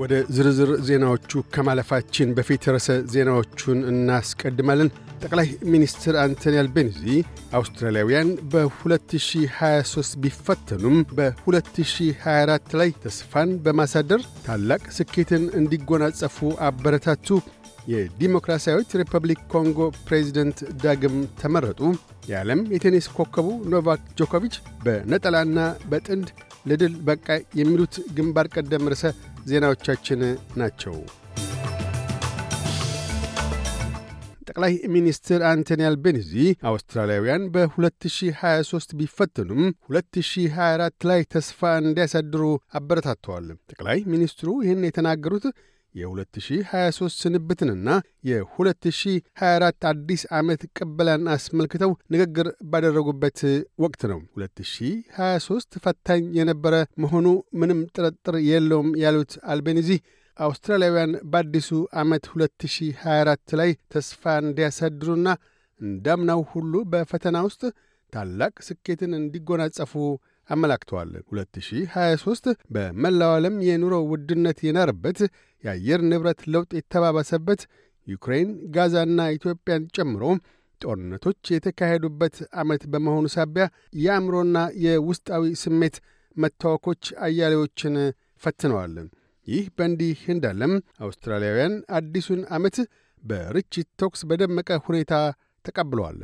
ወደ ዝርዝር ዜናዎቹ ከማለፋችን በፊት ርዕሰ ዜናዎቹን እናስቀድማለን። ጠቅላይ ሚኒስትር አንቶኒ አልቤኒዚ አውስትራሊያውያን በ2023 ቢፈተኑም በ2024 ላይ ተስፋን በማሳደር ታላቅ ስኬትን እንዲጎናጸፉ አበረታቱ። የዲሞክራሲያዊት ሪፐብሊክ ኮንጎ ፕሬዚደንት ዳግም ተመረጡ። የዓለም የቴኒስ ኮከቡ ኖቫክ ጆኮቪች በነጠላና በጥንድ ለድል በቃ የሚሉት ግንባር ቀደም ርዕሰ ዜናዎቻችን ናቸው። ጠቅላይ ሚኒስትር አንቶኒ አልቤኒዚ አውስትራሊያውያን በ2023 ቢፈተኑም 2024 ላይ ተስፋ እንዲያሳድሩ አበረታተዋል። ጠቅላይ ሚኒስትሩ ይህን የተናገሩት የ2023 ስንብትንና የ2024 አዲስ ዓመት ቅበላን አስመልክተው ንግግር ባደረጉበት ወቅት ነው። 2023 ፈታኝ የነበረ መሆኑ ምንም ጥርጥር የለውም ያሉት አልቤኒዚ አውስትራሊያውያን በአዲሱ ዓመት 2024 ላይ ተስፋ እንዲያሳድሩና እንዳምናው ሁሉ በፈተና ውስጥ ታላቅ ስኬትን እንዲጎናጸፉ አመላክተዋል። 2023 በመላው ዓለም የኑሮ ውድነት የናረበት፣ የአየር ንብረት ለውጥ የተባባሰበት፣ ዩክሬን፣ ጋዛና ኢትዮጵያን ጨምሮ ጦርነቶች የተካሄዱበት ዓመት በመሆኑ ሳቢያ የአእምሮና የውስጣዊ ስሜት መታወኮች አያሌዎችን ፈትነዋል። ይህ በእንዲህ እንዳለም አውስትራሊያውያን አዲሱን ዓመት በርችት ተኩስ በደመቀ ሁኔታ ተቀብለዋል።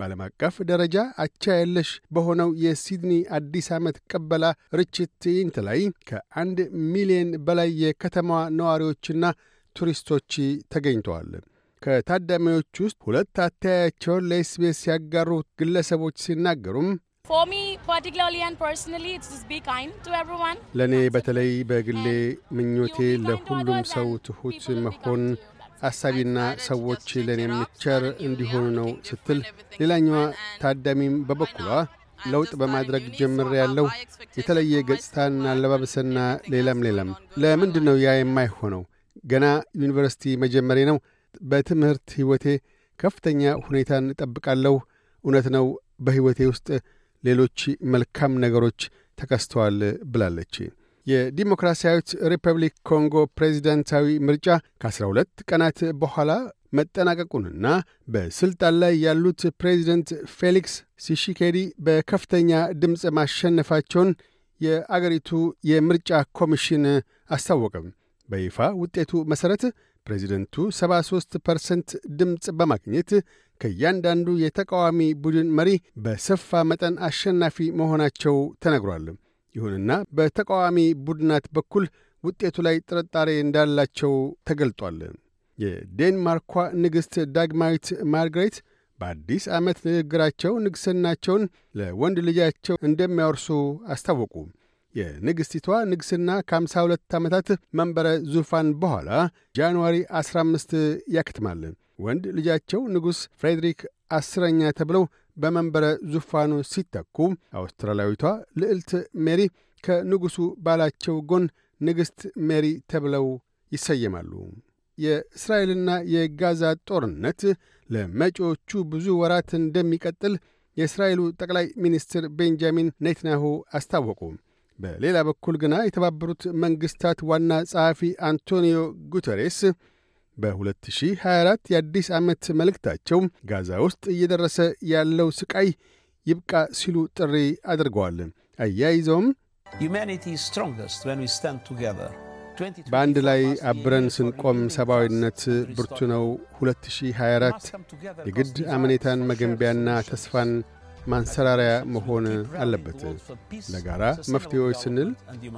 በዓለም አቀፍ ደረጃ አቻ የለሽ በሆነው የሲድኒ አዲስ ዓመት ቀበላ ርችት ትዕይንት ላይ ከአንድ ሚሊዮን በላይ የከተማዋ ነዋሪዎችና ቱሪስቶች ተገኝተዋል። ከታዳሚዎች ውስጥ ሁለት አተያያቸውን ለኤስቢኤስ ያጋሩ ግለሰቦች ሲናገሩም ለእኔ በተለይ በግሌ ምኞቴ ለሁሉም ሰው ትሑት መሆን አሳቢና ሰዎች ለእኔ የምቸር እንዲሆኑ ነው ስትል፣ ሌላኛዋ ታዳሚም በበኩሏ ለውጥ በማድረግ ጀምር ያለው የተለየ ገጽታን አለባበስና ሌላም ሌላም። ለምንድን ነው ያ የማይሆነው? ገና ዩኒቨርሲቲ መጀመሬ ነው። በትምህርት ሕይወቴ ከፍተኛ ሁኔታን እጠብቃለሁ። እውነት ነው፣ በሕይወቴ ውስጥ ሌሎች መልካም ነገሮች ተከስተዋል ብላለች። የዲሞክራሲያዊት ሪፐብሊክ ኮንጎ ፕሬዚዳንታዊ ምርጫ ከ12 ቀናት በኋላ መጠናቀቁንና በሥልጣን ላይ ያሉት ፕሬዚደንት ፌሊክስ ሲሺኬዲ በከፍተኛ ድምፅ ማሸነፋቸውን የአገሪቱ የምርጫ ኮሚሽን አስታወቀም። በይፋ ውጤቱ መሠረት ፕሬዚደንቱ 73 ፐርሰንት ድምፅ በማግኘት ከእያንዳንዱ የተቃዋሚ ቡድን መሪ በሰፋ መጠን አሸናፊ መሆናቸው ተነግሯል። ይሁንና በተቃዋሚ ቡድናት በኩል ውጤቱ ላይ ጥርጣሬ እንዳላቸው ተገልጧል። የዴንማርኳ ንግሥት ዳግማዊት ማርግሬት በአዲስ ዓመት ንግግራቸው ንግሥናቸውን ለወንድ ልጃቸው እንደሚያወርሱ አስታወቁ። የንግሥቲቷ ንግሥና ከ52 ዓመታት መንበረ ዙፋን በኋላ ጃንዋሪ 15 ያክትማል። ወንድ ልጃቸው ንጉሥ ፍሬድሪክ አስረኛ ተብለው በመንበረ ዙፋኑ ሲተኩ አውስትራሊያዊቷ ልዕልት ሜሪ ከንጉሡ ባላቸው ጎን ንግሥት ሜሪ ተብለው ይሰየማሉ። የእስራኤልና የጋዛ ጦርነት ለመጪዎቹ ብዙ ወራት እንደሚቀጥል የእስራኤሉ ጠቅላይ ሚኒስትር ቤንጃሚን ኔትንያሁ አስታወቁ። በሌላ በኩል ግና የተባበሩት መንግሥታት ዋና ጸሐፊ አንቶኒዮ ጉተሬስ በ2024 የአዲስ ዓመት መልእክታቸው ጋዛ ውስጥ እየደረሰ ያለው ስቃይ ይብቃ ሲሉ ጥሪ አድርገዋል። አያይዘውም በአንድ ላይ አብረን ስንቆም ሰብአዊነት ብርቱ ነው። 2024 የግድ አመኔታን መገንቢያና ተስፋን ማንሰራሪያ መሆን አለበት። ለጋራ መፍትሄዎች ስንል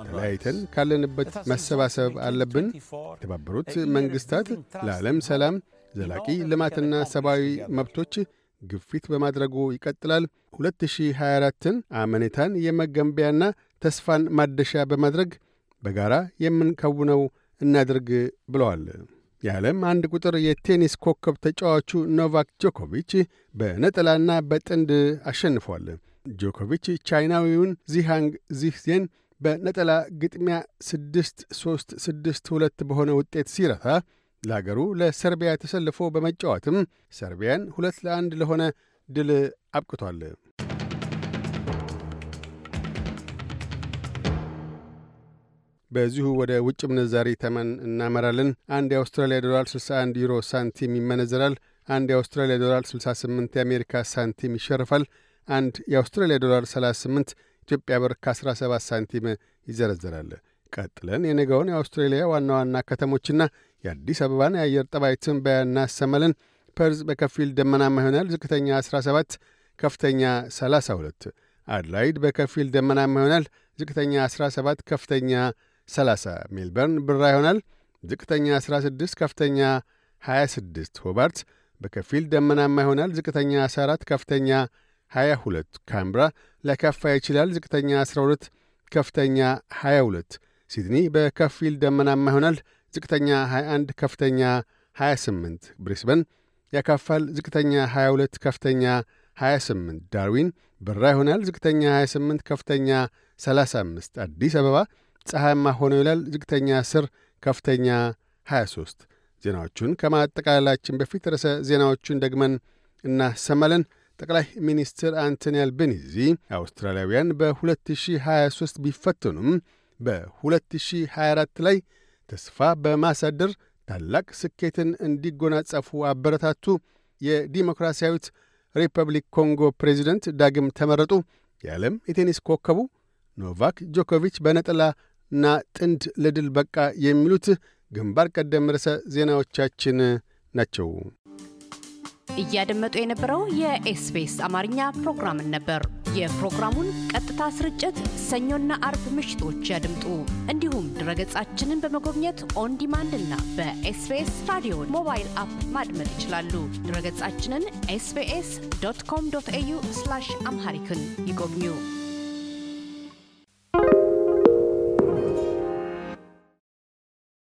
ተለያይተን ካለንበት መሰባሰብ አለብን። የተባበሩት መንግሥታት ለዓለም ሰላም፣ ዘላቂ ልማትና ሰብአዊ መብቶች ግፊት በማድረጉ ይቀጥላል። 2024ን አመኔታን የመገንቢያና ተስፋን ማደሻ በማድረግ በጋራ የምንከውነው እናድርግ ብለዋል። የዓለም አንድ ቁጥር የቴኒስ ኮከብ ተጫዋቹ ኖቫክ ጆኮቪች በነጠላና በጥንድ አሸንፏል። ጆኮቪች ቻይናዊውን ዚሃንግ ዚህዜን በነጠላ ግጥሚያ 6 3 6 2 በሆነ ውጤት ሲረታ ለአገሩ ለሰርቢያ ተሰልፎ በመጫወትም ሰርቢያን ሁለት ለአንድ ለሆነ ድል አብቅቷል። በዚሁ ወደ ውጭ ምንዛሪ ተመን እናመራለን። አንድ የአውስትራሊያ ዶላር 61 ዩሮ ሳንቲም ይመነዘራል። አንድ የአውስትራሊያ ዶላር 68 የአሜሪካ ሳንቲም ይሸርፋል። አንድ የአውስትራሊያ ዶላር 38 ኢትዮጵያ ብር ከ17 ሳንቲም ይዘረዘራል። ቀጥለን የነገውን የአውስትሬሊያ ዋና ዋና ከተሞችና የአዲስ አበባን የአየር ጠባይ ትንበያ እናሰማለን። ፐርዝ በከፊል ደመናማ ይሆናል። ዝቅተኛ 17፣ ከፍተኛ 32። አድላይድ በከፊል ደመናማ ይሆናል። ዝቅተኛ 17፣ ከፍተኛ 30። ሜልበርን ብራ ይሆናል። ዝቅተኛ 16፣ ከፍተኛ 26። ሆባርት በከፊል ደመናማ ይሆናል። ዝቅተኛ 14፣ ከፍተኛ 22። ካንብራ ሊያካፋ ይችላል። ዝቅተኛ 12፣ ከፍተኛ 22። ሲድኒ በከፊል ደመናማ ይሆናል። ዝቅተኛ 21፣ ከፍተኛ 28። ብሪስበን ያካፋል። ዝቅተኛ 22፣ ከፍተኛ 28። ዳርዊን ብራ ይሆናል። ዝቅተኛ 28፣ ከፍተኛ 35። አዲስ አበባ ፀሐያማ ሆኖ ይላል። ዝቅተኛ 10፣ ከፍተኛ 23። ዜናዎቹን ከማጠቃለላችን በፊት ርዕሰ ዜናዎቹን ደግመን እናሰማለን። ጠቅላይ ሚኒስትር አንቶኒ አልቤኒዚ አውስትራሊያውያን በ2023 ቢፈተኑም በ2024 ላይ ተስፋ በማሳደር ታላቅ ስኬትን እንዲጎናጸፉ አበረታቱ። የዲሞክራሲያዊት ሪፐብሊክ ኮንጎ ፕሬዚደንት ዳግም ተመረጡ። የዓለም የቴኒስ ኮከቡ ኖቫክ ጆኮቪች በነጠላና ጥንድ ለድል በቃ። የሚሉት ግንባር ቀደም ርዕሰ ዜናዎቻችን ናቸው። እያደመጡ የነበረው የኤስቢኤስ አማርኛ ፕሮግራምን ነበር። የፕሮግራሙን ቀጥታ ስርጭት ሰኞና አርብ ምሽቶች ያድምጡ። እንዲሁም ድረገጻችንን በመጎብኘት on demand እና በኤስቢኤስ ራዲዮ mobile app ማድመጥ ይችላሉ። ድረገጻችንን ኤስቢኤስ dot com dot au Amharic ን ይጎብኙ።